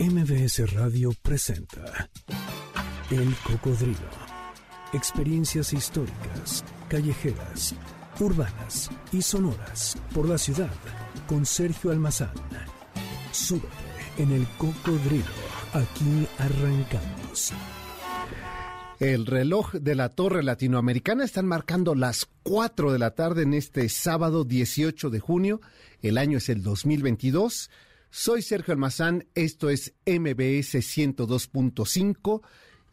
MBS Radio presenta El Cocodrilo. Experiencias históricas, callejeras, urbanas y sonoras por la ciudad con Sergio Almazán. Súbete en El Cocodrilo. Aquí arrancamos. El reloj de la Torre Latinoamericana están marcando las 4 de la tarde en este sábado 18 de junio. El año es el 2022. Soy Sergio Almazán, esto es MBS 102.5.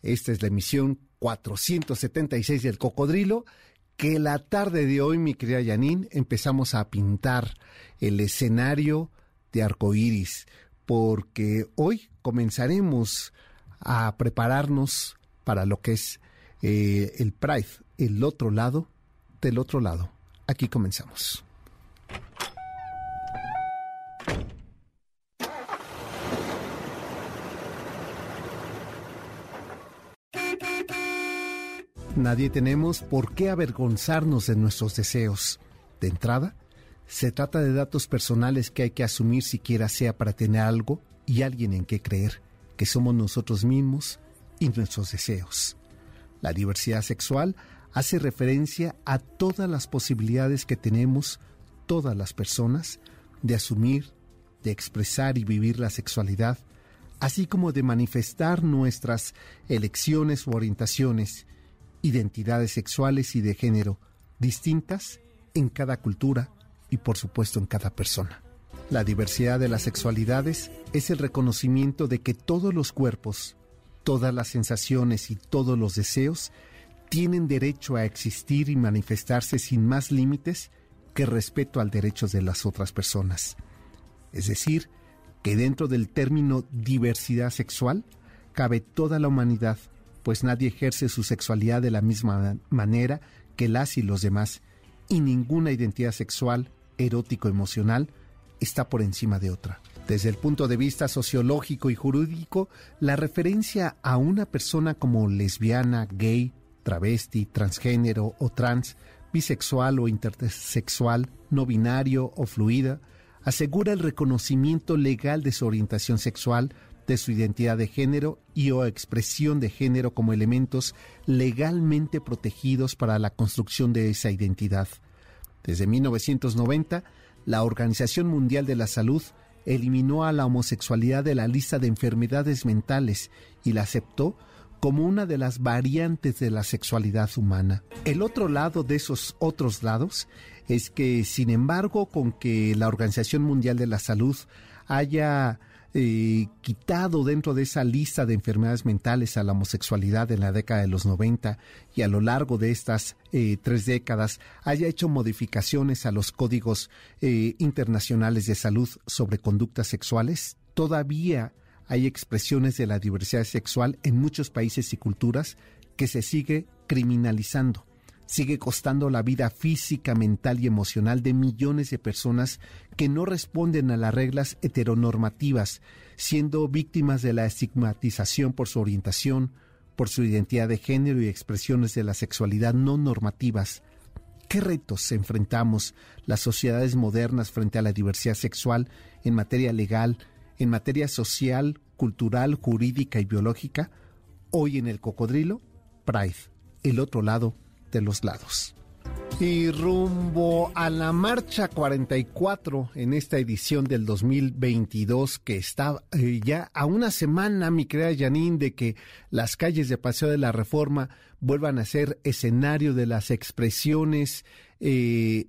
Esta es la emisión 476 del Cocodrilo. Que la tarde de hoy, mi querida Yanin, empezamos a pintar el escenario de arcoíris, porque hoy comenzaremos a prepararnos para lo que es eh, el Pride, el otro lado del otro lado. Aquí comenzamos. Nadie tenemos por qué avergonzarnos de nuestros deseos. De entrada, se trata de datos personales que hay que asumir siquiera sea para tener algo y alguien en qué creer, que somos nosotros mismos y nuestros deseos. La diversidad sexual hace referencia a todas las posibilidades que tenemos todas las personas de asumir, de expresar y vivir la sexualidad, así como de manifestar nuestras elecciones u orientaciones, identidades sexuales y de género distintas en cada cultura y por supuesto en cada persona. La diversidad de las sexualidades es el reconocimiento de que todos los cuerpos, todas las sensaciones y todos los deseos tienen derecho a existir y manifestarse sin más límites que respeto al derecho de las otras personas. Es decir, que dentro del término diversidad sexual cabe toda la humanidad, pues nadie ejerce su sexualidad de la misma manera que las y los demás, y ninguna identidad sexual, erótico, emocional, está por encima de otra. Desde el punto de vista sociológico y jurídico, la referencia a una persona como lesbiana, gay, travesti, transgénero o trans, bisexual o intersexual, no binario o fluida, asegura el reconocimiento legal de su orientación sexual, de su identidad de género y o expresión de género como elementos legalmente protegidos para la construcción de esa identidad. Desde 1990, la Organización Mundial de la Salud eliminó a la homosexualidad de la lista de enfermedades mentales y la aceptó como una de las variantes de la sexualidad humana. El otro lado de esos otros lados es que, sin embargo, con que la Organización Mundial de la Salud haya eh, quitado dentro de esa lista de enfermedades mentales a la homosexualidad en la década de los 90 y a lo largo de estas eh, tres décadas haya hecho modificaciones a los códigos eh, internacionales de salud sobre conductas sexuales, todavía hay expresiones de la diversidad sexual en muchos países y culturas que se sigue criminalizando sigue costando la vida física, mental y emocional de millones de personas que no responden a las reglas heteronormativas, siendo víctimas de la estigmatización por su orientación, por su identidad de género y expresiones de la sexualidad no normativas. ¿Qué retos enfrentamos las sociedades modernas frente a la diversidad sexual en materia legal, en materia social, cultural, jurídica y biológica? Hoy en el cocodrilo, Pride, el otro lado de los lados. Y rumbo a la marcha 44 en esta edición del 2022 que está eh, ya a una semana, mi querida Janine, de que las calles de Paseo de la Reforma vuelvan a ser escenario de las expresiones eh,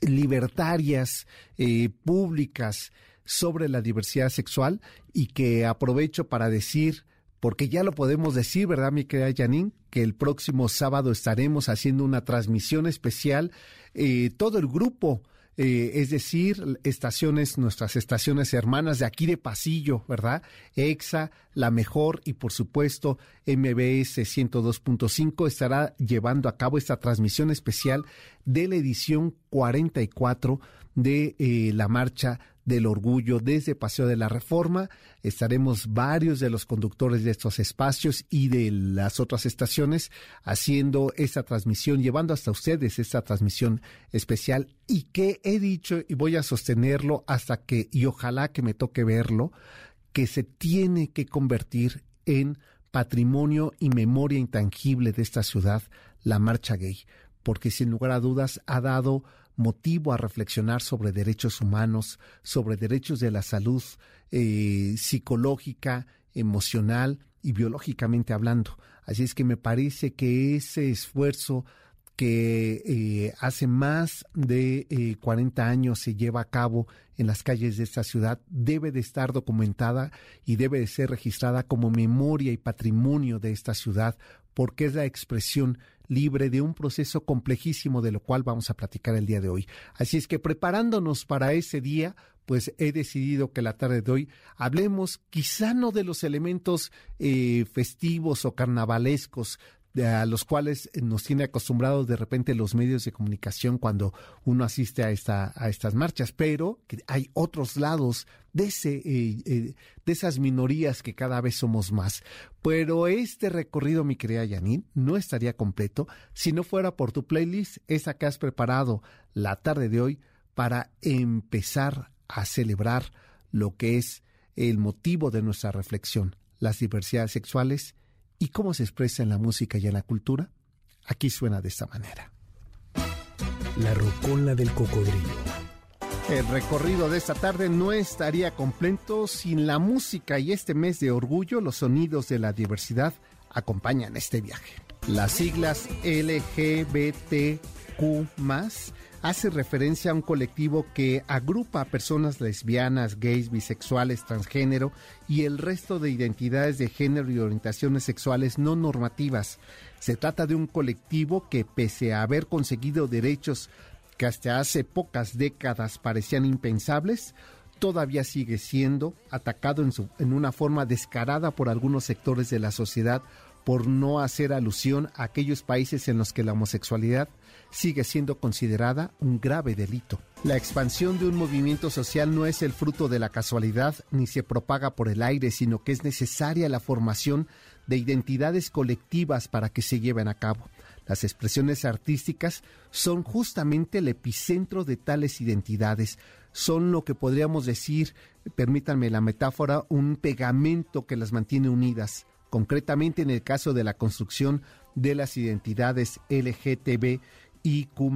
libertarias, eh, públicas sobre la diversidad sexual y que aprovecho para decir porque ya lo podemos decir, ¿verdad, mi querida Janine? Que el próximo sábado estaremos haciendo una transmisión especial, eh, todo el grupo, eh, es decir, estaciones, nuestras estaciones hermanas de aquí de Pasillo, ¿verdad? EXA, La Mejor y por supuesto MBS 102.5 estará llevando a cabo esta transmisión especial de la edición 44 de eh, la marcha del Orgullo desde Paseo de la Reforma. Estaremos varios de los conductores de estos espacios y de las otras estaciones haciendo esta transmisión, llevando hasta ustedes esta transmisión especial y que he dicho y voy a sostenerlo hasta que, y ojalá que me toque verlo, que se tiene que convertir en patrimonio y memoria intangible de esta ciudad, la marcha gay, porque sin lugar a dudas ha dado motivo a reflexionar sobre derechos humanos, sobre derechos de la salud eh, psicológica, emocional y biológicamente hablando. Así es que me parece que ese esfuerzo que eh, hace más de eh, 40 años se lleva a cabo en las calles de esta ciudad debe de estar documentada y debe de ser registrada como memoria y patrimonio de esta ciudad porque es la expresión libre de un proceso complejísimo de lo cual vamos a platicar el día de hoy. Así es que preparándonos para ese día, pues he decidido que la tarde de hoy hablemos quizá no de los elementos eh, festivos o carnavalescos a los cuales nos tiene acostumbrados de repente los medios de comunicación cuando uno asiste a, esta, a estas marchas, pero hay otros lados de, ese, eh, eh, de esas minorías que cada vez somos más. Pero este recorrido, mi querida Janine, no estaría completo si no fuera por tu playlist, esa que has preparado la tarde de hoy para empezar a celebrar lo que es el motivo de nuestra reflexión, las diversidades sexuales ¿Y cómo se expresa en la música y en la cultura? Aquí suena de esta manera. La rocola del cocodrilo. El recorrido de esta tarde no estaría completo sin la música y este mes de orgullo, los sonidos de la diversidad acompañan este viaje. Las siglas LGBTQ hace referencia a un colectivo que agrupa a personas lesbianas, gays, bisexuales, transgénero y el resto de identidades de género y orientaciones sexuales no normativas. Se trata de un colectivo que, pese a haber conseguido derechos que hasta hace pocas décadas parecían impensables, todavía sigue siendo atacado en, en una forma descarada por algunos sectores de la sociedad por no hacer alusión a aquellos países en los que la homosexualidad sigue siendo considerada un grave delito. La expansión de un movimiento social no es el fruto de la casualidad ni se propaga por el aire, sino que es necesaria la formación de identidades colectivas para que se lleven a cabo. Las expresiones artísticas son justamente el epicentro de tales identidades, son lo que podríamos decir, permítanme la metáfora, un pegamento que las mantiene unidas. Concretamente en el caso de la construcción de las identidades LGTB y Q,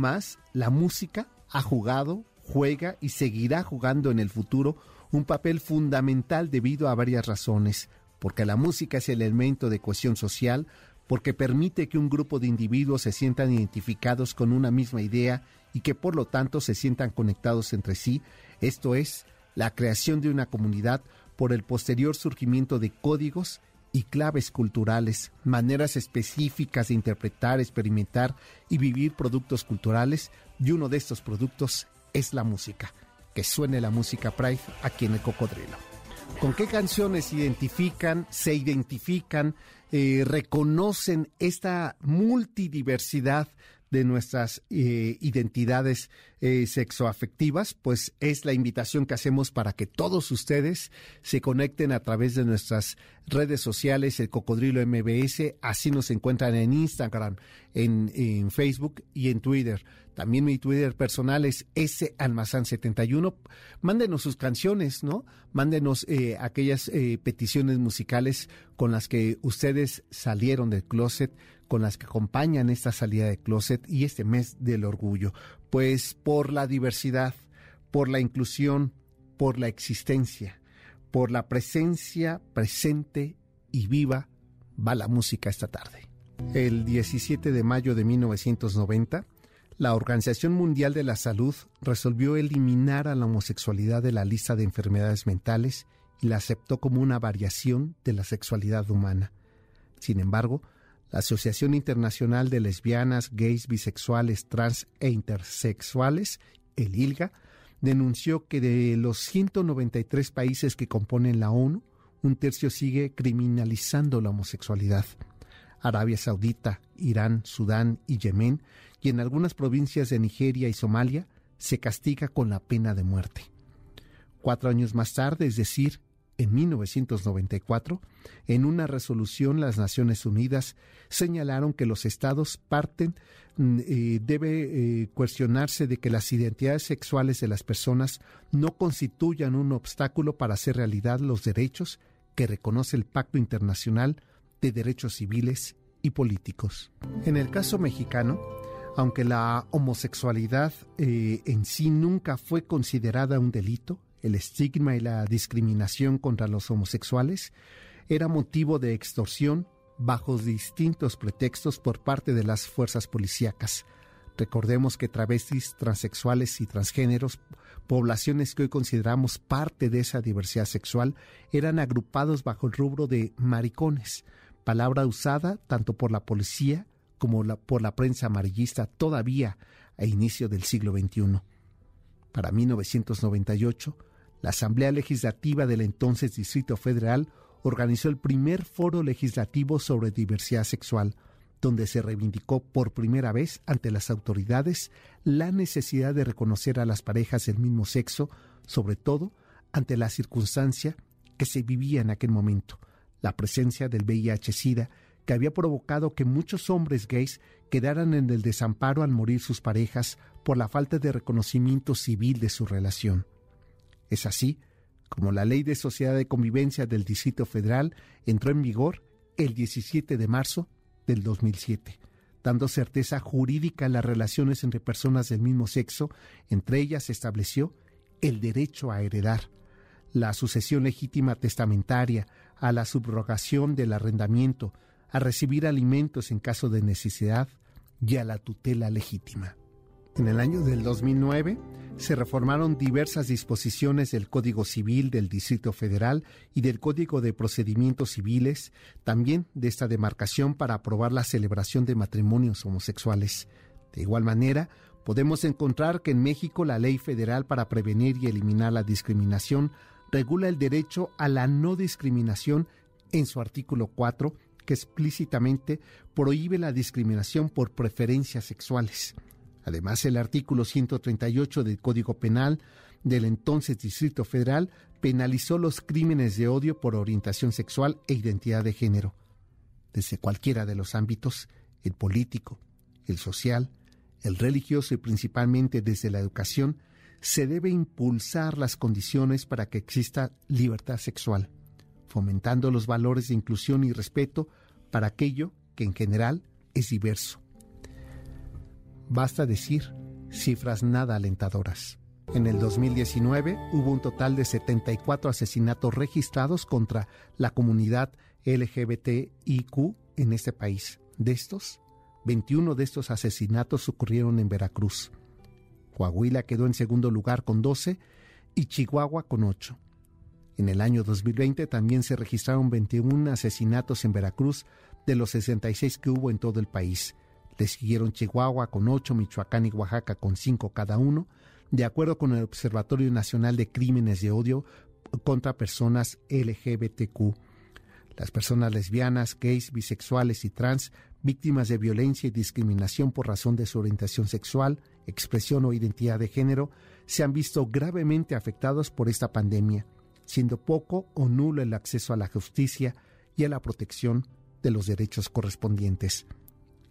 la música ha jugado, juega y seguirá jugando en el futuro un papel fundamental debido a varias razones, porque la música es el elemento de cohesión social, porque permite que un grupo de individuos se sientan identificados con una misma idea y que por lo tanto se sientan conectados entre sí, esto es, la creación de una comunidad por el posterior surgimiento de códigos y claves culturales, maneras específicas de interpretar, experimentar y vivir productos culturales, y uno de estos productos es la música. Que suene la música Pride aquí en el Cocodrilo. ¿Con qué canciones se identifican, se identifican, eh, reconocen esta multidiversidad de nuestras eh, identidades eh, sexoafectivas, pues es la invitación que hacemos para que todos ustedes se conecten a través de nuestras redes sociales, el Cocodrilo MBS, así nos encuentran en Instagram, en, en Facebook y en Twitter. También mi Twitter personal es salmazán71. Mándenos sus canciones, ¿no? Mándenos eh, aquellas eh, peticiones musicales con las que ustedes salieron del closet, con las que acompañan esta salida de closet y este mes del orgullo. Pues por la diversidad, por la inclusión, por la existencia, por la presencia presente y viva, va la música esta tarde. El 17 de mayo de 1990, la Organización Mundial de la Salud resolvió eliminar a la homosexualidad de la lista de enfermedades mentales y la aceptó como una variación de la sexualidad humana. Sin embargo, la Asociación Internacional de Lesbianas, Gays, Bisexuales, Trans e Intersexuales, el ILGA, denunció que de los 193 países que componen la ONU, un tercio sigue criminalizando la homosexualidad. Arabia Saudita, Irán, Sudán y Yemen, y en algunas provincias de Nigeria y Somalia, se castiga con la pena de muerte. Cuatro años más tarde, es decir, en 1994, en una resolución las Naciones Unidas señalaron que los estados parten mm, eh, debe eh, cuestionarse de que las identidades sexuales de las personas no constituyan un obstáculo para hacer realidad los derechos que reconoce el Pacto Internacional de Derechos Civiles y Políticos. En el caso mexicano, aunque la homosexualidad eh, en sí nunca fue considerada un delito, el estigma y la discriminación contra los homosexuales era motivo de extorsión bajo distintos pretextos por parte de las fuerzas policíacas. Recordemos que travestis, transexuales y transgéneros, poblaciones que hoy consideramos parte de esa diversidad sexual, eran agrupados bajo el rubro de maricones, palabra usada tanto por la policía como por la prensa amarillista todavía a inicio del siglo XXI. Para 1998, la Asamblea Legislativa del entonces Distrito Federal organizó el primer foro legislativo sobre diversidad sexual, donde se reivindicó por primera vez ante las autoridades la necesidad de reconocer a las parejas del mismo sexo, sobre todo ante la circunstancia que se vivía en aquel momento, la presencia del VIH-Sida, que había provocado que muchos hombres gays quedaran en el desamparo al morir sus parejas por la falta de reconocimiento civil de su relación. Es así como la Ley de Sociedad de Convivencia del Distrito Federal entró en vigor el 17 de marzo del 2007, dando certeza jurídica a las relaciones entre personas del mismo sexo. Entre ellas se estableció el derecho a heredar, la sucesión legítima testamentaria, a la subrogación del arrendamiento, a recibir alimentos en caso de necesidad y a la tutela legítima. En el año del 2009 se reformaron diversas disposiciones del Código Civil del Distrito Federal y del Código de Procedimientos Civiles, también de esta demarcación para aprobar la celebración de matrimonios homosexuales. De igual manera, podemos encontrar que en México la Ley Federal para prevenir y eliminar la discriminación regula el derecho a la no discriminación en su artículo 4, que explícitamente prohíbe la discriminación por preferencias sexuales. Además, el artículo 138 del Código Penal del entonces Distrito Federal penalizó los crímenes de odio por orientación sexual e identidad de género. Desde cualquiera de los ámbitos, el político, el social, el religioso y principalmente desde la educación, se debe impulsar las condiciones para que exista libertad sexual, fomentando los valores de inclusión y respeto para aquello que en general es diverso Basta decir cifras nada alentadoras. En el 2019 hubo un total de 74 asesinatos registrados contra la comunidad LGBTIQ en este país. De estos, 21 de estos asesinatos ocurrieron en Veracruz. Coahuila quedó en segundo lugar con 12 y Chihuahua con 8. En el año 2020 también se registraron 21 asesinatos en Veracruz de los 66 que hubo en todo el país. Le siguieron Chihuahua con ocho, Michoacán y Oaxaca con cinco cada uno, de acuerdo con el Observatorio Nacional de Crímenes de Odio contra Personas LGBTQ. Las personas lesbianas, gays, bisexuales y trans, víctimas de violencia y discriminación por razón de su orientación sexual, expresión o identidad de género, se han visto gravemente afectados por esta pandemia, siendo poco o nulo el acceso a la justicia y a la protección de los derechos correspondientes.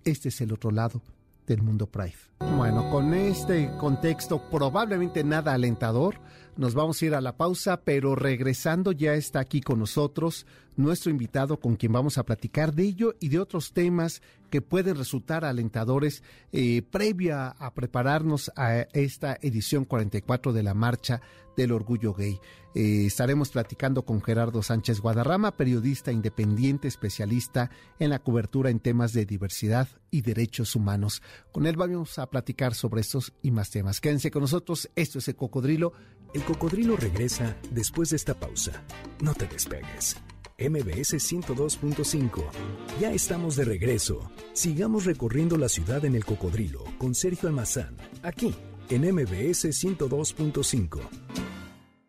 Este es el otro lado del mundo Pride. Bueno, con este contexto probablemente nada alentador, nos vamos a ir a la pausa, pero regresando ya está aquí con nosotros nuestro invitado con quien vamos a platicar de ello y de otros temas que pueden resultar alentadores eh, previa a prepararnos a esta edición 44 de la Marcha del Orgullo Gay. Eh, estaremos platicando con Gerardo Sánchez Guadarrama, periodista independiente, especialista en la cobertura en temas de diversidad y derechos humanos. Con él vamos a platicar sobre estos y más temas. Quédense con nosotros, esto es el cocodrilo. El cocodrilo regresa después de esta pausa. No te despegues. MBS 102.5. Ya estamos de regreso. Sigamos recorriendo la ciudad en el cocodrilo con Sergio Almazán, aquí en MBS 102.5.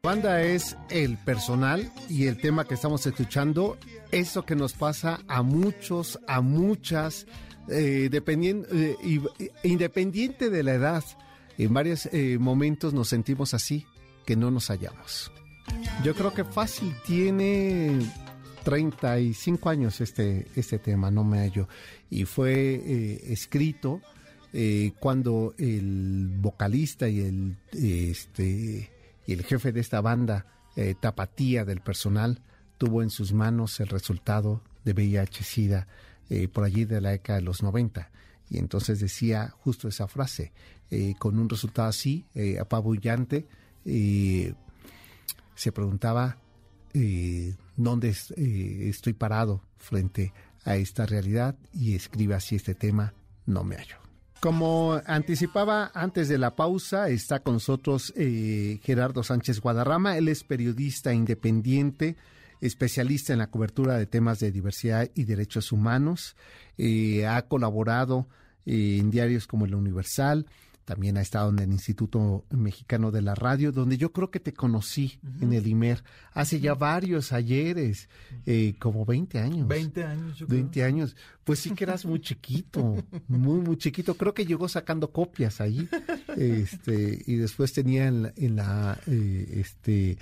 Banda es el personal y el tema que estamos escuchando, eso que nos pasa a muchos, a muchas, eh, dependiendo, eh, independiente de la edad. En varios eh, momentos nos sentimos así, que no nos hallamos Yo creo que fácil tiene 35 años este, este tema, no me hallo. Y fue eh, escrito eh, cuando el vocalista y el, este, y el jefe de esta banda, eh, Tapatía del personal, tuvo en sus manos el resultado de VIH-Sida por allí de la década de los 90. Y entonces decía justo esa frase, con un resultado así, apabullante, se preguntaba eh, dónde eh, estoy parado frente a esta realidad y escribe así este tema, no me hallo. Como anticipaba antes de la pausa, está con nosotros eh, Gerardo Sánchez Guadarrama. Él es periodista independiente, especialista en la cobertura de temas de diversidad y derechos humanos. ha colaborado en diarios como El Universal, también ha estado en el Instituto Mexicano de la Radio, donde yo creo que te conocí en el IMER hace ya varios ayeres, eh, como 20 años. 20 años, yo 20 años. Pues sí que eras muy chiquito, muy, muy chiquito. Creo que llegó sacando copias ahí. Este, y después tenía en la, eh, este,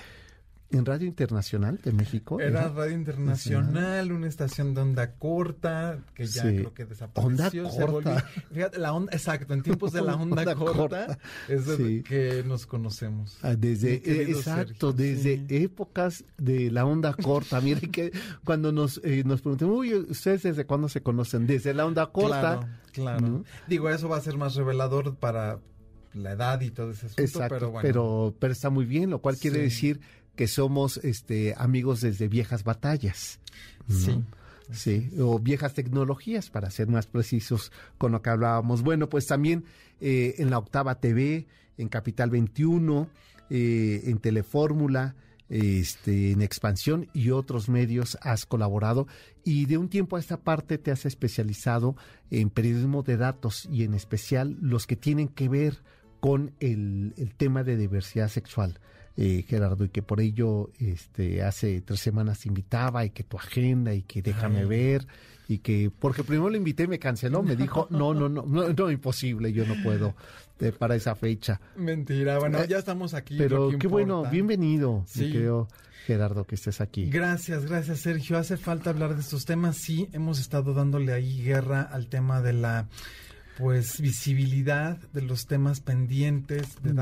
en Radio Internacional de México. Era Radio Internacional, una estación de onda corta, que ya creo que desapareció. Onda corta. fíjate, la onda, exacto, en tiempos de la onda, corta, es desde que nos conocemos. Ah, desde, eh, exacto, desde épocas de la onda corta. Miren que cuando nos, eh, nos preguntan, uy, ¿ustedes desde cuándo se conocen? Desde la onda corta. Claro, claro. Digo, eso va a ser más revelador para la edad y todo ese asunto, Exacto, pero bueno. Pero, pero está muy bien, lo cual quiere decir que somos este, amigos desde viejas batallas. Sí. Sí, o viejas tecnologías, para ser más precisos con lo que hablábamos. Bueno, pues también eh, en la Octava TV, en Capital 21, eh, en Telefórmula, este, en Expansión y otros medios has colaborado y de un tiempo a esta parte te has especializado en periodismo de datos y en especial los que tienen que ver con el, el tema de diversidad sexual eh, Gerardo, y que por ello este, hace tres semanas te invitaba y que tu agenda y que déjame ver y que porque primero le invité me canceló, me dijo, no, no, no, no, no imposible, yo no puedo eh, para esa fecha. Mentira, bueno, eh, ya estamos aquí. Pero qué bueno, bienvenido, sí. creo, Gerardo, que estés aquí. Gracias, gracias, Sergio. Hace falta hablar de estos temas. Sí, hemos estado dándole ahí guerra al tema de la pues visibilidad de los temas pendientes, de mm.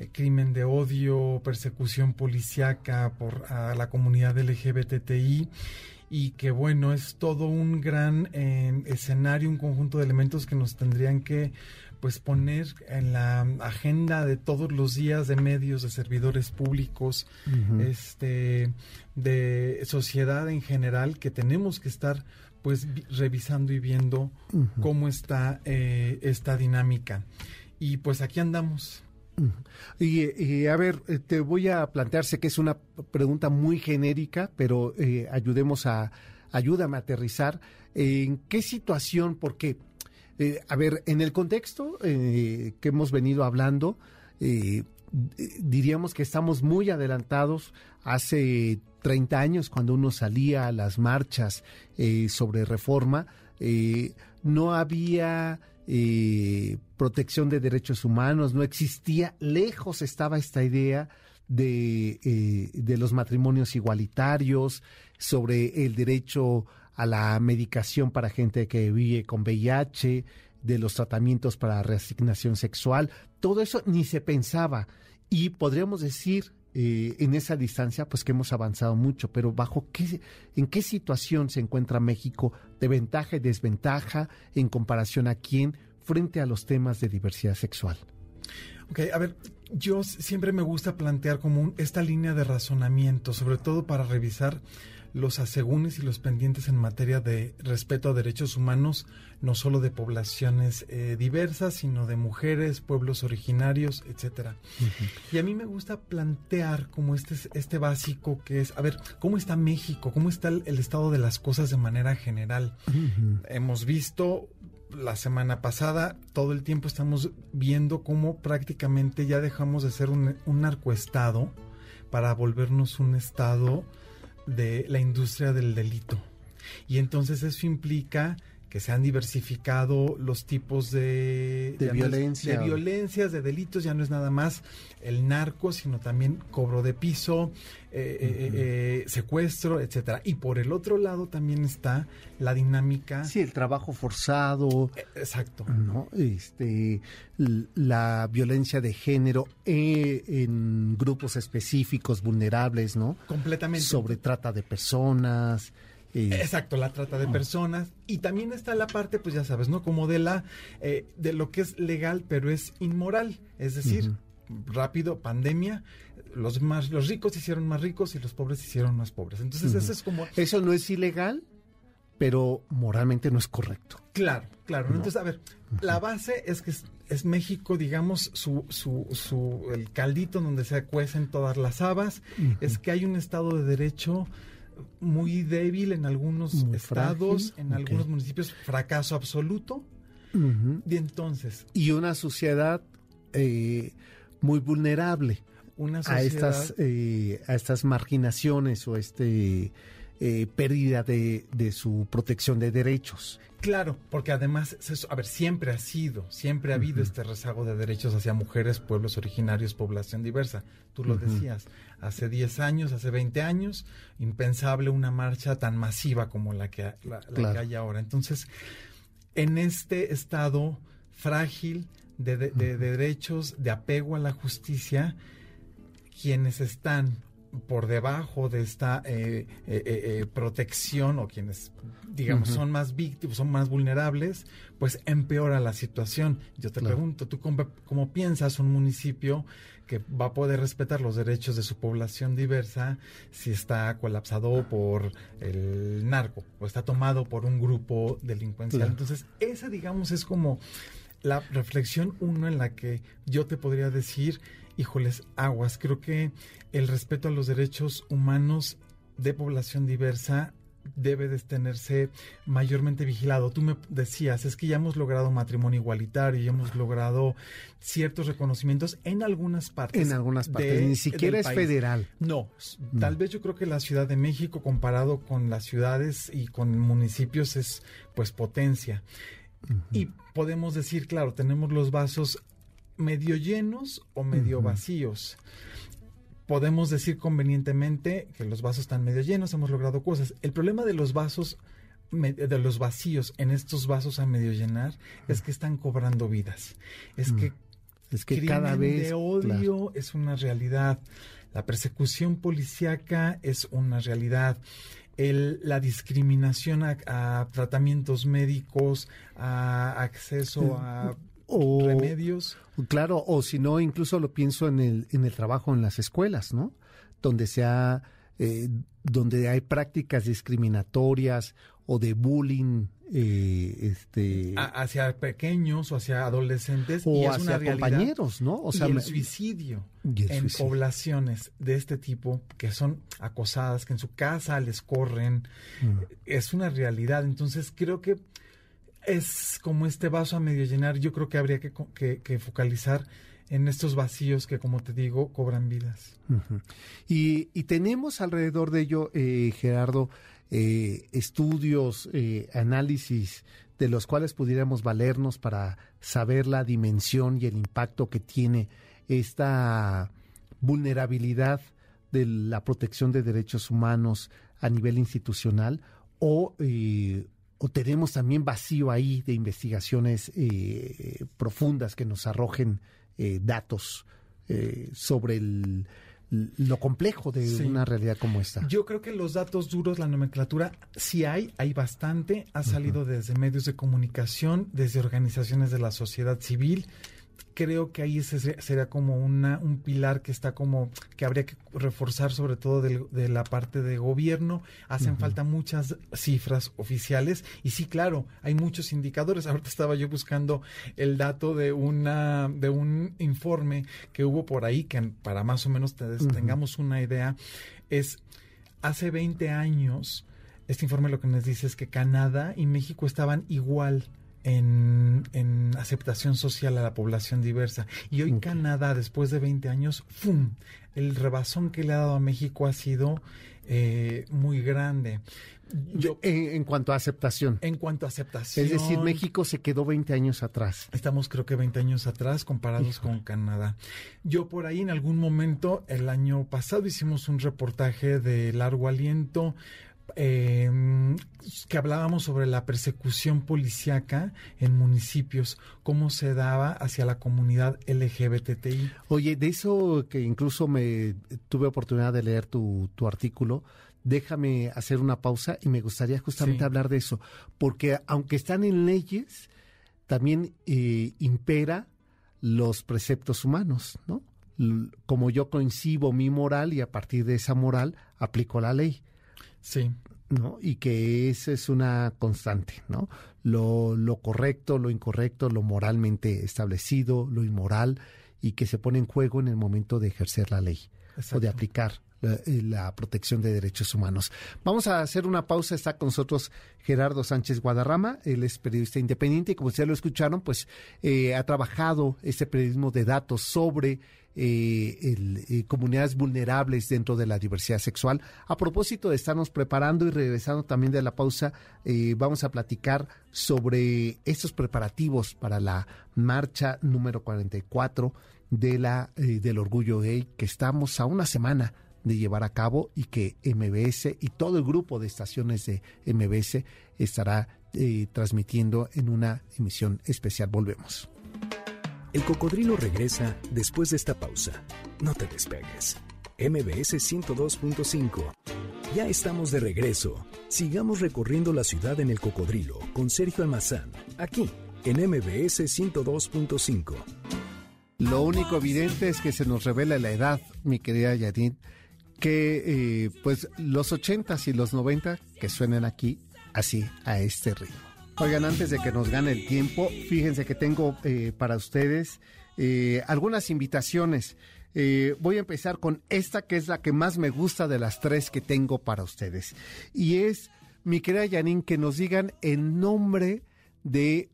Eh, crimen de odio, persecución policíaca por a la comunidad LGBTI y que bueno, es todo un gran eh, escenario, un conjunto de elementos que nos tendrían que pues poner en la agenda de todos los días de medios, de servidores públicos, este, de sociedad en general, que tenemos que estar pues revisando y viendo cómo está eh, esta dinámica. Y pues aquí andamos. Y, a ver, eh, te voy a plantear, sé que es una pregunta muy genérica, pero eh, ayudemos a, ayúdame a aterrizar. ¿En qué situación? Porque, eh, a ver, en el contexto que hemos venido hablando, diríamos que estamos muy adelantados hace 30 años cuando uno salía a las marchas sobre reforma, no había eh, protección de derechos humanos, no existía, lejos estaba esta idea de, eh, de los matrimonios igualitarios, sobre el derecho a la medicación para gente que vive con VIH, de los tratamientos para reasignación sexual, todo eso ni se pensaba. Y podríamos decir eh, en esa distancia, pues que hemos avanzado mucho, pero bajo qué, en qué situación se encuentra México de ventaja y desventaja en comparación a quién frente a los temas de diversidad sexual. Ok, a ver, yo siempre me gusta plantear como esta línea de razonamiento, sobre todo para revisar los asegúnes y los pendientes en materia de respeto a derechos humanos, no solo de poblaciones eh, diversas, sino de mujeres, pueblos originarios, etcétera. Y a mí me gusta plantear como este, este básico que es, a ver, ¿cómo está México? ¿Cómo está el, estado de las cosas de manera general? Hemos visto la semana pasada, todo el tiempo estamos viendo cómo prácticamente ya dejamos de ser un, un narcoestado para volvernos un estado de la industria del delito. Y entonces eso implica que se han diversificado los tipos de, de violencia. de violencias, de delitos, ya no es nada más el narco, sino también cobro de piso, eh, eh, eh, secuestro, etcétera. Y por el otro lado también está la dinámica. Sí, el trabajo forzado. Exacto. ¿no? Este, la violencia de género en grupos específicos vulnerables, ¿no? Completamente. Sobre trata de personas. Exacto, la trata de personas. Y también está la parte, pues ya sabes, ¿no? Como de la de lo que es legal, pero es inmoral. Es decir, rápido, pandemia, los más los ricos se hicieron más ricos y los pobres se hicieron más pobres. Entonces, eso es como Eso no es ilegal, pero moralmente no es correcto. Claro, claro. Entonces, a ver, la base es que es, México, digamos, su, su, su, el caldito donde se cuecen todas las habas, es que hay un Estado de Derecho muy débil en algunos estados, en algunos municipios, fracaso absoluto. Y entonces... Y una sociedad eh, muy vulnerable a estas eh, a estas marginaciones o este eh, pérdida de, su protección de derechos. Claro, porque además, a ver, siempre ha sido, siempre ha habido este rezago de derechos hacia mujeres, pueblos originarios, población diversa. Tú lo decías, hace 10 años, hace 20 años, impensable una marcha tan masiva como la que, la, que hay ahora. Entonces, en este estado frágil de, de derechos, de apego a la justicia, quienes están por debajo de esta eh, eh, eh, protección o quienes digamos son más víctimas son más vulnerables pues empeora la situación. Yo te pregunto tú cómo, piensas un municipio que va a poder respetar los derechos de su población diversa si está colapsado por el narco o está tomado por un grupo delincuencial entonces esa digamos es como la reflexión uno en la que yo te podría decir híjoles, aguas. Creo que el respeto a los derechos humanos de población diversa debe de tenerse mayormente vigilado. Tú me decías, es que ya hemos logrado matrimonio igualitario, ya hemos logrado ciertos reconocimientos en algunas partes. En algunas partes, ni siquiera es federal. No, tal vez yo creo que la Ciudad de México comparado con las ciudades y con municipios es pues potencia. Y podemos decir, claro, tenemos los vasos medio llenos o medio vacíos. Podemos decir convenientemente que los vasos están medio llenos, hemos logrado cosas. El problema de los vasos de los vacíos en estos vasos a medio llenar es que están cobrando vidas. Es que es que cada vez de odio es una realidad. La persecución policíaca es una realidad. El, la discriminación a, tratamientos médicos, a acceso a o, remedios. Claro, o si no, incluso lo pienso en el, en el trabajo en las escuelas, ¿no? Donde se eh, donde hay prácticas discriminatorias o de bullying eh, este hacia pequeños o hacia adolescentes o hacia compañeros no o sea el suicidio en poblaciones de este tipo que son acosadas que en su casa les corren mm. es una realidad entonces creo que es como este vaso a medio llenar. Yo creo que habría que, focalizar en estos vacíos que, como te digo, cobran vidas. y, tenemos alrededor de ello, eh, Gerardo, eh, estudios, eh, análisis de los cuales pudiéramos valernos para saber la dimensión y el impacto que tiene esta vulnerabilidad de la protección de derechos humanos a nivel institucional o o tenemos también vacío ahí de investigaciones eh, profundas que nos arrojen eh, datos eh, sobre el, lo complejo de una realidad como esta. Yo creo que los datos duros, la nomenclatura, sí hay, hay bastante, ha salido desde medios de comunicación, desde organizaciones de la sociedad civil, creo que ahí ese sería como una, un pilar que está como que habría que reforzar sobre todo de, la parte de gobierno. Hacen falta muchas cifras oficiales y sí, claro, hay muchos indicadores. Ahorita estaba yo buscando el dato de una de un informe que hubo por ahí que para más o menos tengamos una idea es hace 20 años este informe lo que nos dice es que Canadá y México estaban igual en, en, aceptación social a la población diversa. Y hoy Canadá, después de 20 años, ¡fum! El rebasón que le ha dado a México ha sido eh, muy grande. Yo, en, cuanto a aceptación. En cuanto a aceptación. Es decir, México se quedó 20 años atrás. Estamos creo que 20 años atrás comparados con Canadá. Yo por ahí en algún momento, el año pasado, hicimos un reportaje de largo aliento eh, que hablábamos sobre la persecución policíaca en municipios, cómo se daba hacia la comunidad LGBTI. Oye, de eso que incluso me tuve oportunidad de leer tu, tu artículo, déjame hacer una pausa y me gustaría justamente hablar de eso, porque aunque están en leyes, también eh, impera los preceptos humanos, ¿no? Como yo coincido mi moral y a partir de esa moral aplico la ley. Sí. ¿no? Y que esa es una constante, ¿no? Lo, lo correcto, lo incorrecto, lo moralmente establecido, lo inmoral, y que se pone en juego en el momento de ejercer la ley o de aplicar eh, la, protección de derechos humanos. Vamos a hacer una pausa. Está con nosotros Gerardo Sánchez Guadarrama. Él es periodista independiente y como ustedes lo escucharon, pues eh, ha trabajado este periodismo de datos sobre eh, comunidades vulnerables dentro de la diversidad sexual. A propósito de estarnos preparando y regresando también de la pausa, vamos a platicar sobre estos preparativos para la marcha número 44 de la, del orgullo gay, que estamos a una semana de llevar a cabo y que MBS y todo el grupo de estaciones de MBS estará eh, transmitiendo en una emisión especial. Volvemos. El cocodrilo regresa después de esta pausa. No te despegues. MBS 102.5. Ya estamos de regreso. Sigamos recorriendo la ciudad en el cocodrilo con Sergio Almazán, aquí en MBS 102.5. Lo único evidente es que se nos revela la edad, mi querida Yadid que eh, pues los 80 y los 90 que suenen aquí así a este ritmo. Oigan, antes de que nos gane el tiempo, fíjense que tengo eh, para ustedes eh, algunas invitaciones. voy a empezar con esta que es la que más me gusta de las tres que tengo para ustedes. Y es, mi querida Janine, que nos digan el nombre de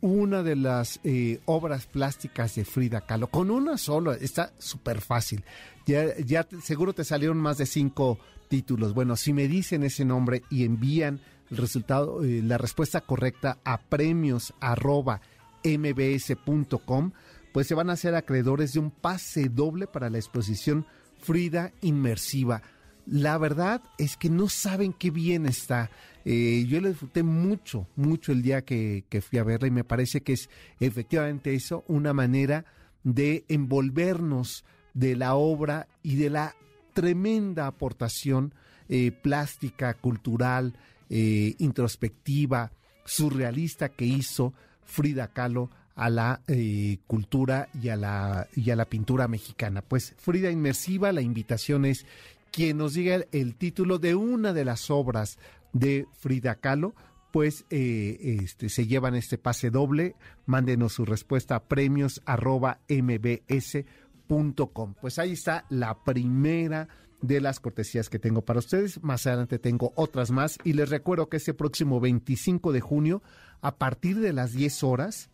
una de las obras plásticas de Frida Kahlo. Con una sola, está súper fácil. Ya, ya seguro te salieron más de cinco títulos. Bueno, si me dicen ese nombre y envían el resultado, eh, la respuesta correcta a premios mbs.com, pues se van a ser acreedores de un pase doble para la exposición Frida Inmersiva. La verdad es que no saben qué bien está. Eh, yo le disfruté mucho, mucho el día que, que fui a verla y me parece que es efectivamente eso, una manera de envolvernos de la obra y de la tremenda aportación eh, plástica, cultural, eh, introspectiva, surrealista que hizo Frida Kahlo a la eh, cultura y a la, y a la pintura mexicana. Pues Frida Inmersiva, la invitación es quien nos diga el, título de una de las obras de Frida Kahlo, pues este, se llevan este pase doble. Mándenos su respuesta a premios arroba mbs pues ahí está la primera de las cortesías que tengo para ustedes. Más adelante tengo otras más y les recuerdo que este próximo 25 de junio, a partir de las 10 horas,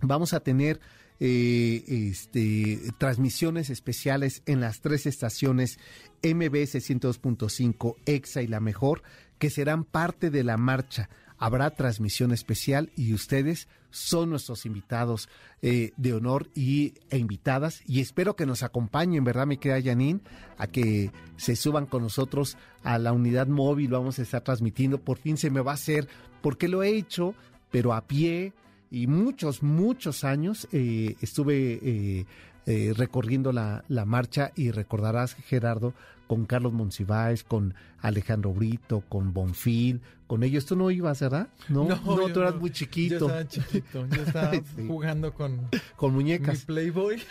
vamos a tener eh, este, transmisiones especiales en las tres estaciones MBS 102.5, EXA y La Mejor, que serán parte de la marcha habrá transmisión especial y ustedes son nuestros invitados eh, de honor y, e invitadas y espero que nos acompañen, ¿verdad, mi querida Janine? A que se suban con nosotros a la unidad móvil, vamos a estar transmitiendo, por fin se me va a hacer, porque lo he hecho, pero a pie y muchos, muchos años eh, estuve eh, recorriendo la, la, marcha y recordarás, Gerardo, con Carlos Monsiváis, con Alejandro Brito, con Bonfil, con ellos. Tú no ibas, ¿verdad? No, no, tú eras muy chiquito. Yo estaba chiquito, yo estaba jugando con... Con muñecas. Mi Playboy,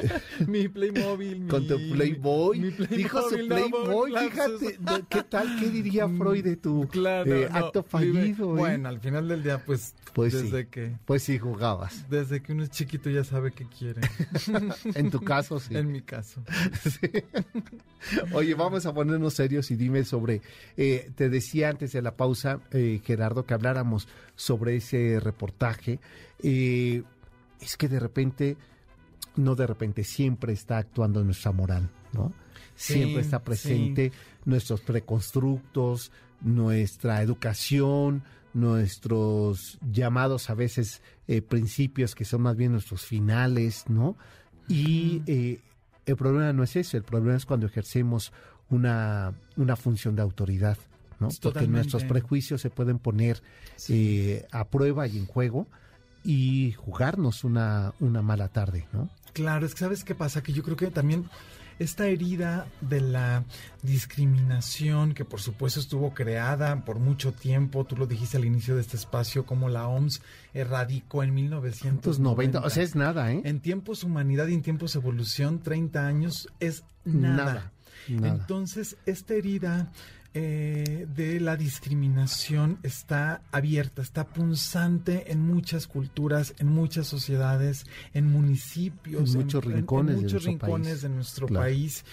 mi Playmobil, Con tu Playboy. Mi Playmobil Dijo su Playboy, fíjate, ¿qué tal? ¿Qué diría mm, Freud de tu eh, acto fallido? Eh? Bueno, al final del día, pues, pues desde que... Pues sí, jugabas. Desde que uno es chiquito ya sabe qué quiere. en tu caso, sí. En mi caso. sí. Oye, vamos a ponernos serios y dime sobre, eh, te decía antes de la pausa, eh, Gerardo, que habláramos sobre ese reportaje. Eh, es que de repente, no de repente, siempre está actuando nuestra moral, ¿no? Siempre está presente nuestros preconstructos, nuestra educación, nuestros llamados a veces principios que son más bien nuestros finales, ¿no? Y el problema no es eso, el problema es cuando ejercemos una, una función de autoridad, ¿no? Porque nuestros prejuicios se pueden poner eh, a prueba y en juego y jugarnos una, una mala tarde, ¿no? Claro, es que sabes qué pasa, que yo creo que también esta herida de la discriminación que por supuesto estuvo creada por mucho tiempo, tú lo dijiste al inicio de este espacio, como la OMS erradicó en 1990. o sea, es nada, ¿eh? En tiempos humanidad y en tiempos evolución, 30 años es nada. nada. Entonces, esta herida eh, de la discriminación está abierta, está punzante en muchas culturas, en muchas sociedades, en municipios, en muchos rincones, en, muchos de, rincones de nuestro país.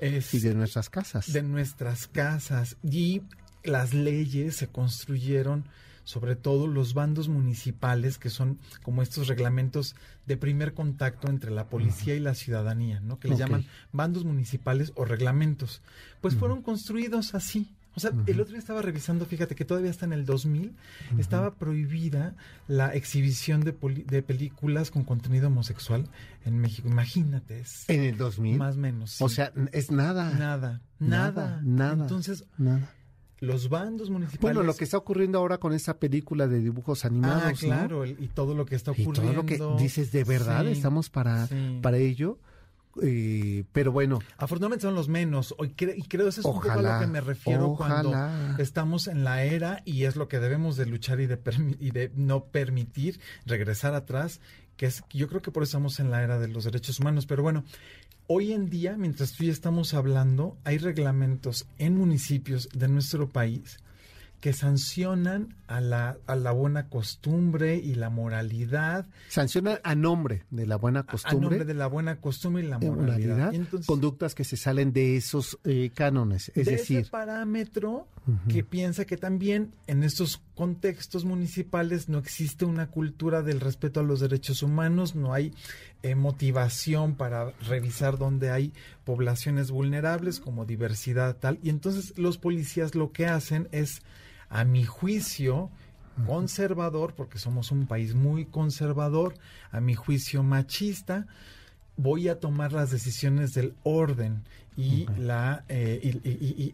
y de nuestras casas. De nuestras casas. Y las leyes se construyeron sobre todo los bandos municipales, que son como estos reglamentos de primer contacto entre la policía y la ciudadanía, ¿no? Que le llaman bandos municipales o reglamentos. Pues fueron construidos así. O sea, el otro día estaba revisando, fíjate que todavía está en el 2000, estaba prohibida la exhibición de, de, películas con contenido homosexual en México. Imagínate. Es ¿En el 2000? Más o menos. O sea, es nada. Nada, nada. Nada. Entonces, nada los bandos municipales. Bueno, lo que está ocurriendo ahora con esta película de dibujos animados. Ah, claro, y todo lo que está ocurriendo. Y todo lo que dices, ¿de verdad estamos para, para ello? Eh, pero bueno. Afortunadamente son los menos. Y, creo eso es un poco a lo que me refiero cuando estamos en la era y es lo que debemos de luchar y de, y de no permitir regresar atrás, que es, yo creo que por eso estamos en la era de los derechos humanos. Pero bueno, hoy en día, mientras tú y estamos hablando, hay reglamentos en municipios de nuestro país que sancionan a la, a la buena costumbre y la moralidad. Sancionan a nombre de la buena costumbre. A nombre de la buena costumbre y la moralidad. conductas que se salen de esos eh, cánones. Es de decir, ese parámetro que piensa que también en estos contextos municipales no existe una cultura del respeto a los derechos humanos, no hay eh, motivación para revisar dónde hay poblaciones vulnerables como diversidad tal. Y entonces los policías lo que hacen es a mi juicio, conservador, porque somos un país muy conservador, a mi juicio machista, voy a tomar las decisiones del orden y, la, eh,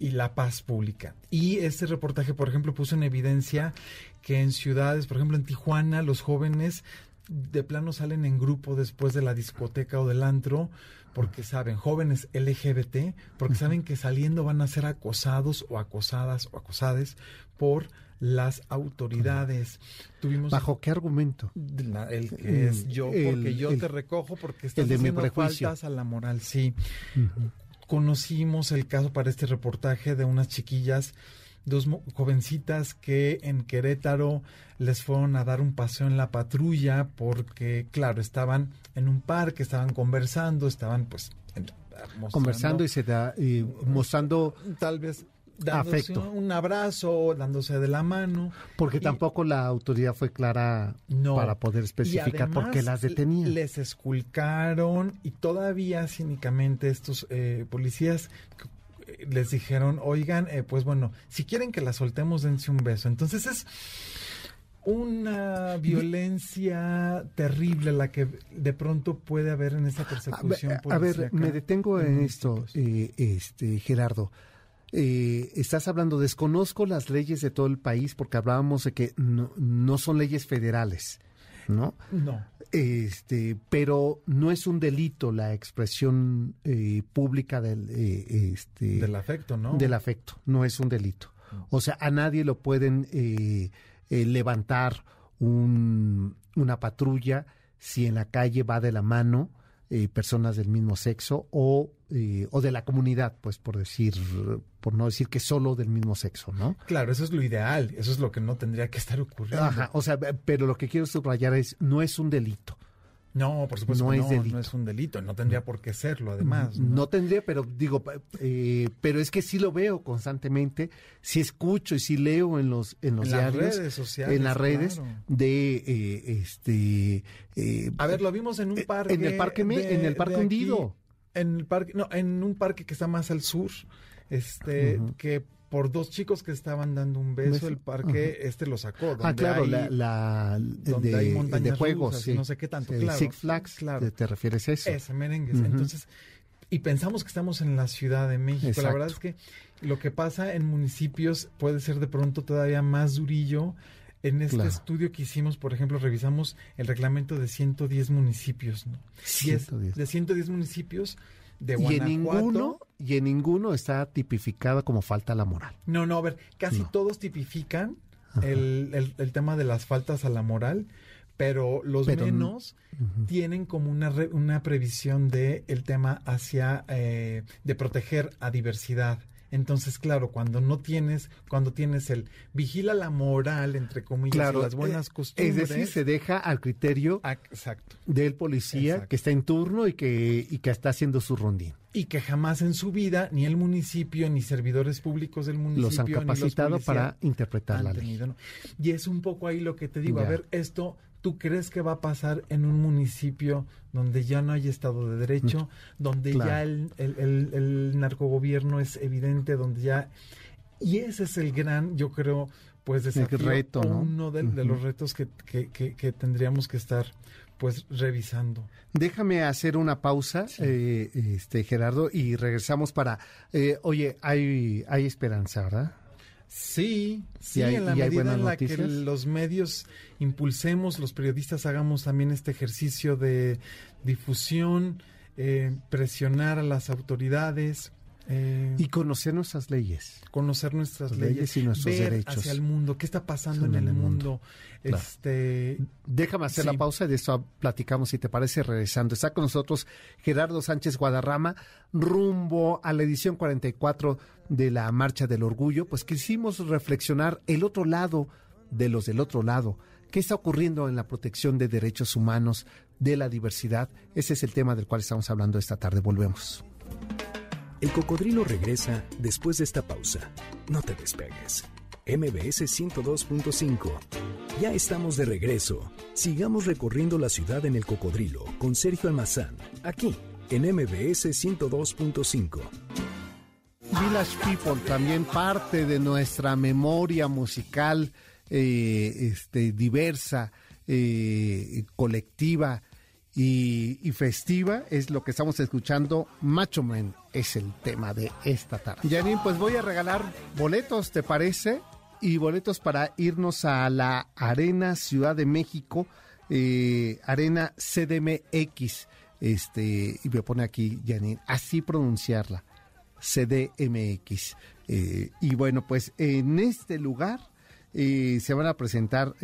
y, la paz pública. Y este reportaje, por ejemplo, puso en evidencia que en ciudades, por ejemplo en Tijuana, los jóvenes de plano salen en grupo después de la discoteca o del antro porque saben, jóvenes LGBT, porque saben que saliendo van a ser acosados o acosadas o acosades por las autoridades. Tuvimos ¿Bajo qué argumento? el que es yo, porque yo te recojo, porque estás de haciendo faltas a la moral, sí. Conocimos el caso para este reportaje de unas chiquillas dos jovencitas que en Querétaro les fueron a dar un paseo en la patrulla porque, claro, estaban en un parque, estaban conversando, estaban pues conversando y se da y mostrando tal vez afecto. un abrazo, dándose de la mano. Porque tampoco la autoridad fue clara para poder especificar por qué las detenían. Les esculcaron y todavía cínicamente estos eh, policías les dijeron, oigan, eh, pues bueno, si quieren que la soltemos, dense un beso. Entonces es una violencia terrible la que de pronto puede haber en esa persecución. A ver, me detengo en esto, eh, este Gerardo. Eh, estás hablando, desconozco las leyes de todo el país porque hablábamos de que no, no son leyes federales, ¿no? No. Este, pero no es un delito la expresión eh, pública del, eh, este, del afecto, ¿no? Del afecto, no es un delito. O sea, a nadie lo pueden eh, levantar un, una patrulla si en la calle va de la mano personas del mismo sexo o, o de la comunidad, pues por decir, por no decir que solo del mismo sexo, ¿no? Claro, eso es lo ideal, eso es lo que no tendría que estar ocurriendo. Ajá, o sea, pero lo que quiero subrayar es, no es un delito. No, por supuesto No que es no, delito. no es un delito, no tendría por qué serlo, además. No tendría, pero digo, eh, pero es que sí lo veo constantemente, sí escucho y sí leo en los en los En las diarios, redes sociales, en las redes claro. de eh, este. eh, A ver, lo vimos en un Eh, parque. en el parque en el parque aquí, hundido. En el parque, no, en un parque que está más al sur, este, que por dos chicos que estaban dando un beso, el parque este lo sacó. ah, donde claro, hay- la, la- el donde de, hay el de montañas juegos, rusas, sí. no sé qué tanto, El claro. Six Flags, Claro. ¿te, te refieres a eso? Ese merengue. Ujú. Entonces, y pensamos que estamos en la Ciudad de México. La verdad es que lo que pasa en municipios puede ser de pronto todavía más durillo. En este Claro. estudio que hicimos, por ejemplo, revisamos el reglamento de 110 municipios, ¿no? Y es 110. de 110 municipios de y en ninguno y en ninguno está tipificada como falta a la moral. No, no, a ver, casi No. todos tipifican el, el- el tema de las faltas a la moral, pero los Pero menos tienen como una, re- una previsión de el tema hacia eh, de proteger a diversidad. Entonces, claro, cuando no tienes, cuando tienes el vigila la moral, entre comillas, Claro, y las buenas eh, costumbres. Es decir, se deja al criterio Ah, exacto. del policía Exacto. que está en turno y que, y que está haciendo su rondín. Y que jamás en su vida, ni el municipio, ni servidores públicos del municipio, Los han ni los capacitado para interpretar han la ley. tenido, ¿no? Y es un poco ahí lo que te digo. A ver, esto, ¿tú crees que va a pasar en un municipio donde ya no hay Estado de Derecho, donde Claro. ya el, el, el- el narcogobierno es evidente, donde ya... Y ese es el gran, yo creo, pues desafío, reto, ¿no? uno de, los retos que, que, que- que tendríamos que estar pues revisando. Déjame hacer una pausa, eh, este Gerardo, y regresamos para. eh, oye, hay, hay esperanza, ¿verdad? Sí, sí, ¿Y hay- en la y medida en la que los medios impulsemos, los periodistas hagamos también este ejercicio de difusión, eh, presionar a las autoridades, eh, Y conocer nuestras leyes. conocer nuestras leyes leyes, y nuestros ver derechos. hacia el mundo, qué está pasando En en el el mundo. mundo, Claro. este, Déjame hacer Sí. la pausa y de eso platicamos, si te parece, regresando. Está con nosotros Gerardo Sánchez Guadarrama, rumbo a la edición 44 de la Marcha del Orgullo. Pues quisimos reflexionar el otro lado de los del otro lado. ¿Qué está ocurriendo en la protección de derechos humanos, de la diversidad? Ese es el tema del cual estamos hablando esta tarde. Volvemos. El cocodrilo regresa después de esta pausa. No te despegues. MBS 102.5. Ya estamos de regreso. Sigamos recorriendo la ciudad en el cocodrilo con Sergio Almazán, aquí en MBS 102.5. Village People, también parte de nuestra memoria musical eh, este, diversa, eh, colectiva y, y festiva, es lo que estamos escuchando. Macho Man es el tema de esta tarde. Janine, pues voy a regalar boletos, ¿te parece? Y boletos para irnos a la Arena Ciudad de México, eh, Arena CDMX. Este, y me pone aquí, Janine, así pronunciarla. CDMX. Eh, y bueno, pues en este lugar eh, se van a presentar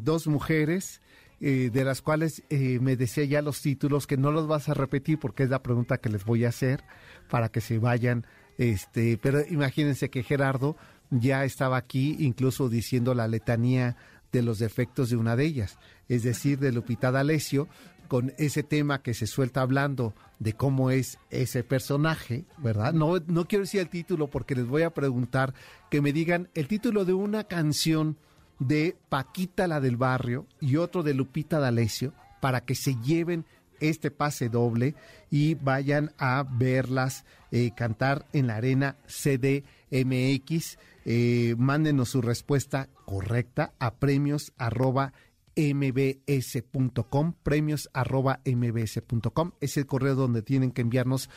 dos mujeres, eh, de las cuales eh, me decía ya los títulos, que no los vas a repetir porque es la pregunta que les voy a hacer para que se vayan. Este, pero imagínense que Gerardo ya estaba aquí incluso diciendo la letanía de los defectos de una de ellas, es decir, de Lupita D'Alessio, con ese tema que se suelta hablando de cómo es ese personaje, ¿verdad? No, no quiero decir el título porque les voy a preguntar que me digan el título de una canción de Paquita la del barrio y otro de Lupita D'Alessio para que se lleven este pase doble y vayan a verlas eh, cantar en la arena CDMX. Eh, mándenos su respuesta correcta a premios arroba mbs.com, premios arroba mbs.com. Es el correo donde tienen que enviarnos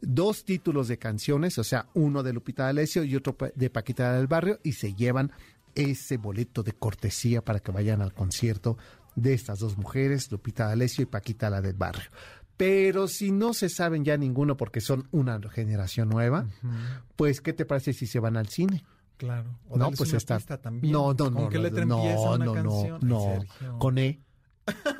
dos títulos de canciones, o sea, uno de Lupita D'Alessio y otro de Paquita del Barrio, y se llevan ese boleto de cortesía para que vayan al concierto de estas dos mujeres, Lupita D'Alessio y Paquita la del Barrio. Pero si no se saben ya ninguno porque son una generación nueva, pues ¿qué te parece si se van al cine? claro. O no, pues una está. pista también. No, no, ¿Con no. qué no, letra no, empieza una no, canción? no, Ay, no. Sergio. Con E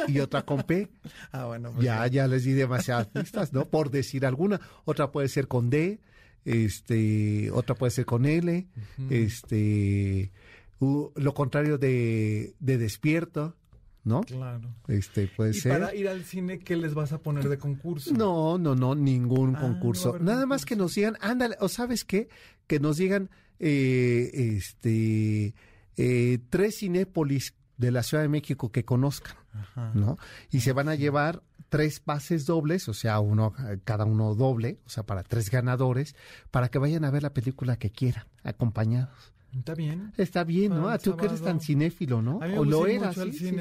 y otra con P. Ah, bueno, pues ya, ya les di demasiadas pistas, ¿no? Por decir alguna. Otra puede ser con D, este, otra puede ser con L, este, lo contrario de, de despierto, ¿no? Claro. Este puede ¿Y ser. para ir al cine qué les vas a poner de concurso? No, no, no, ningún Ah, no concurso. Nada más que nos digan, ándale, o sabes qué, que nos digan, eh, este, eh, tres Cinépolis de la Ciudad de México que conozcan, Ajá. ¿no? Y se van a llevar tres pases dobles, o sea, uno, cada uno doble, o sea, para tres ganadores, para que vayan a ver la película que quieran, acompañados. ¿Está bien? Está bien, ¿no? Ah, tú que eres tan cinéfilo, ¿no? A mí me O lo eras,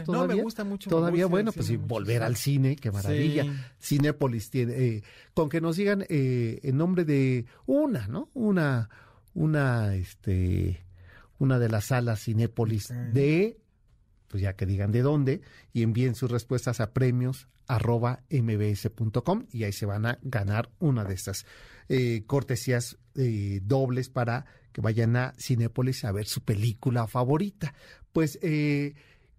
No, me gusta mucho, Todavía, gusta bueno, pues sí, volver al cine, qué maravilla. Sí. Cinépolis tiene, eh, con que nos digan eh, en nombre de una, ¿no? Una, una, este, una de las salas Cinépolis de, pues ya que digan de dónde, y envíen sus respuestas a premios arroba mbs.com y ahí se van a ganar una de estas eh, cortesías eh, dobles para que vayan a Cinépolis a ver su película favorita. Pues, eh,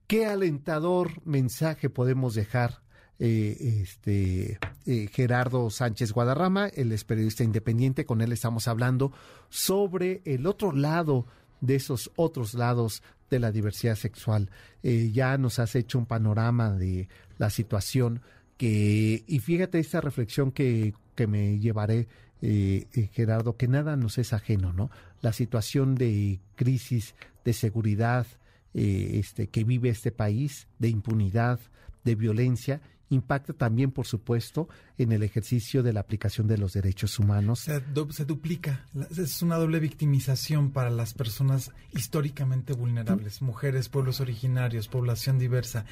qué alentador mensaje podemos dejar eh, este eh, Gerardo Sánchez Guadarrama, él es periodista independiente, con él estamos hablando sobre el otro lado de esos otros lados de la diversidad sexual. Eh, ya nos has hecho un panorama de la situación que, y fíjate esta reflexión que, que me llevaré, eh, Gerardo, que nada nos es ajeno, ¿no? La situación de crisis, de seguridad eh, este, que vive este país, de impunidad, de violencia, impacta también, por supuesto, en el ejercicio de la aplicación de los derechos humanos. Se, du- se duplica. Es una doble victimización para las personas históricamente vulnerables, mujeres, pueblos originarios, población diversa.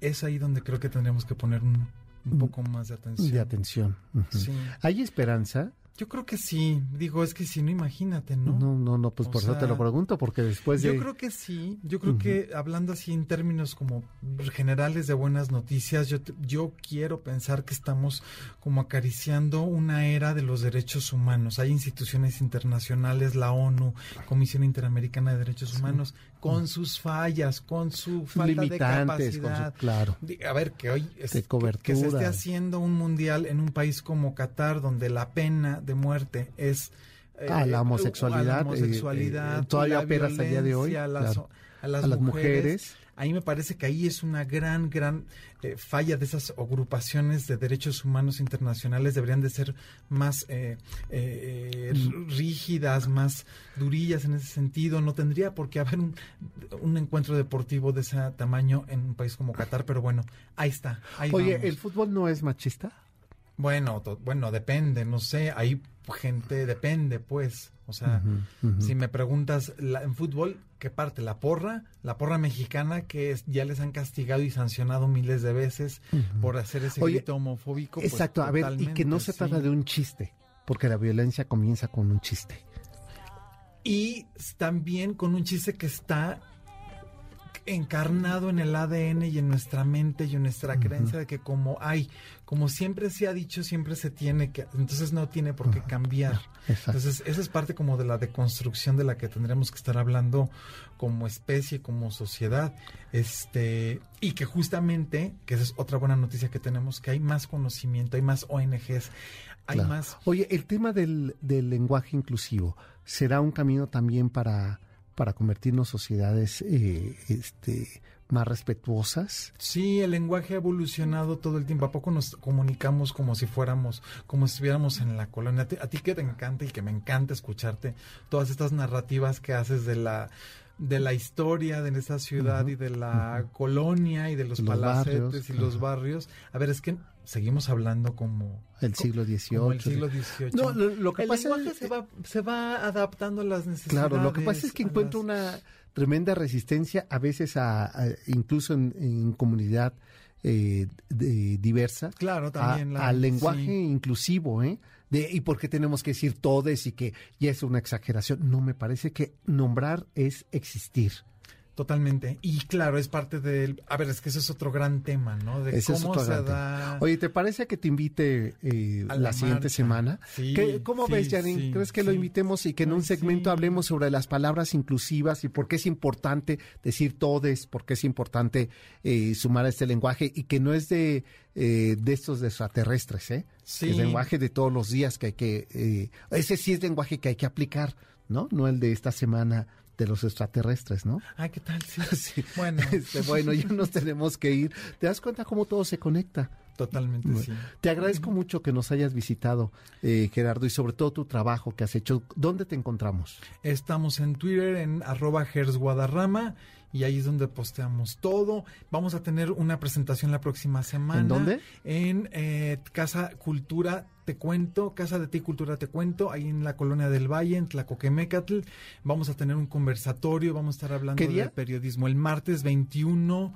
Es ahí donde creo que tendríamos que poner un, un poco más de atención. De atención. Sí. ¿Hay esperanza? Yo creo que sí. Digo, es que si no, imagínate, ¿no? No, no, no, pues O por eso te lo pregunto, porque después de... Yo creo que sí, yo creo que hablando así en términos como generales de buenas noticias, yo, yo quiero pensar que estamos como acariciando una era de los derechos humanos. Hay instituciones internacionales, la ONU, Comisión Interamericana de Derechos Humanos, con sus fallas, con su falta de limitantes, con su- capacidad. claro. A ver, que hoy es- De que- que, se esté haciendo un mundial en un país como Qatar, donde la pena de muerte es eh, A la homosexualidad, a la eh, homosexualidad, eh, todavía la opera hasta el día de hoy, a las, claro. a las A las mujeres. mujeres. Ahí me parece que ahí es una gran, gran eh, falla de esas agrupaciones de derechos humanos internacionales. Deberían de ser más eh, eh, Mm. rígidas, más durillas en ese sentido. No tendría por qué haber un, un encuentro deportivo de ese tamaño en un país como Qatar, pero bueno, ahí está. Ahí Oye, vamos. ¿el fútbol no es machista? Bueno, to- bueno, depende, no sé, hay gente, depende, pues. O sea, si me preguntas la- en fútbol, ¿qué parte? La porra, la porra mexicana que es- ya les han castigado y sancionado miles de veces por hacer ese Oye, grito homofóbico. pues, Exacto, a ver, y que no se sí. trata de un chiste, porque la violencia comienza con un chiste. Y también con un chiste que está encarnado en el ADN y en nuestra mente y en nuestra creencia de que como hay, como siempre se ha dicho, siempre se tiene que, entonces no tiene por qué cambiar. Exacto. Entonces, esa es parte como de la deconstrucción de la que tendremos que estar hablando como especie, como sociedad. Este, y que justamente, que esa es otra buena noticia que tenemos, que hay más conocimiento, hay más ONGs, hay Claro. más Oye, el tema del, del lenguaje inclusivo será un camino también para, para convertirnos sociedades eh, este, más respetuosas. Sí, el lenguaje ha evolucionado todo el tiempo. ¿A poco nos comunicamos como si fuéramos, como si estuviéramos en la colonia? A ti, a ti que te encanta y que me encanta escucharte todas estas narrativas que haces de la de la historia de esta ciudad y de la colonia y de los, Los palacetes barrios, y los barrios. A ver, es que seguimos hablando como El siglo XVIII. como el siglo XVIII. No, lo, lo que el pasa lenguaje es, se va, se va adaptando a las necesidades. Claro, lo que pasa es que a encuentro las- una tremenda resistencia a veces a, a- incluso en, en comunidad eh, de- diversa Claro, a- también. la- al lenguaje sí. inclusivo, ¿eh? De, y por qué tenemos que decir todes y que ya es una exageración. No, me parece que nombrar es existir. Totalmente. Y claro, es parte del... A ver, es que ese es otro gran tema, ¿no? De Ese es cómo se da... Oye, ¿te parece que te invite eh, A la, la siguiente semana? Sí, ¿Qué- ¿Cómo sí, ves, Janine? sí, ¿Crees que lo invitemos y que en un segmento hablemos sobre las palabras inclusivas y por qué es importante decir todes, por qué es importante eh, sumar a este lenguaje y que no es de, eh, de estos extraterrestres, ¿eh? Sí. El lenguaje de todos los días que hay que... eh, ese sí es lenguaje que hay que aplicar, ¿no? No el de esta semana de los extraterrestres, ¿no? Ah, ¿qué tal? Sí. Bueno. Este, bueno, ya nos tenemos que ir. ¿Te das cuenta cómo todo se conecta? Totalmente, sí. Te agradezco mucho que nos hayas visitado, eh, Gerardo, y sobre todo tu trabajo que has hecho. ¿Dónde te encontramos? Estamos en Twitter, en arroba Guadarrama, y ahí es donde posteamos todo. Vamos a tener una presentación la próxima semana. ¿En dónde? En eh, Casa Cultura Te Cuento, Casa de Ti Cultura Te Cuento, ahí en la Colonia del Valle, en Tlacoquemecatl. Vamos a tener un conversatorio, vamos a estar hablando de periodismo el martes 21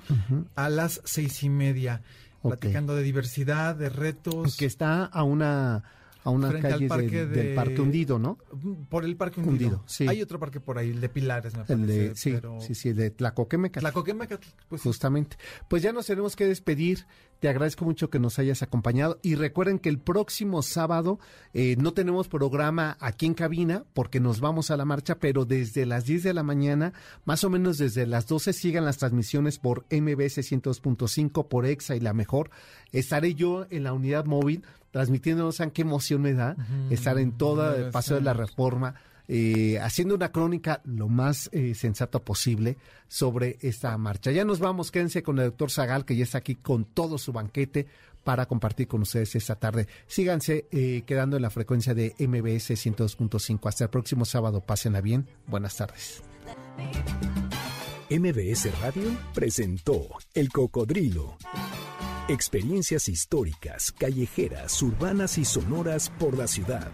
a las seis y media platicando de diversidad, de retos. Que está a una a una calle del Parque Hundido, ¿no? Por el Parque Hundido. sí. Hay otro parque por ahí, el de Pilares, me parece. El de, sí, sí, sí, el de Tlacoquemecat. Tlacoquemecat, pues. Justamente. Pues ya nos tenemos que despedir. Te agradezco mucho que nos hayas acompañado. Y recuerden que el próximo sábado eh, no tenemos programa aquí en cabina porque nos vamos a la marcha, pero desde las 10 de la mañana, más o menos desde las 12, sigan las transmisiones por MBS 102.5, por EXA y la mejor. Estaré yo en la unidad móvil transmitiéndonos, ¿saben qué emoción me da? Estar en todo el Paseo de la Reforma. Eh, haciendo una crónica lo más eh, sensata posible sobre esta marcha. Ya nos vamos, quédense con el doctor Zagal, que ya está aquí con todo su banquete para compartir con ustedes esta tarde. Síganse eh, quedando en la frecuencia de MBS 102.5. Hasta el próximo sábado. Pásenla bien. Buenas tardes. MBS Radio presentó El Cocodrilo. Experiencias históricas, callejeras, urbanas y sonoras por la ciudad.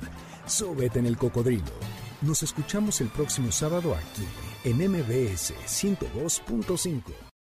Súbete en el cocodrilo. Nos escuchamos el próximo sábado aquí en MBS 102.5.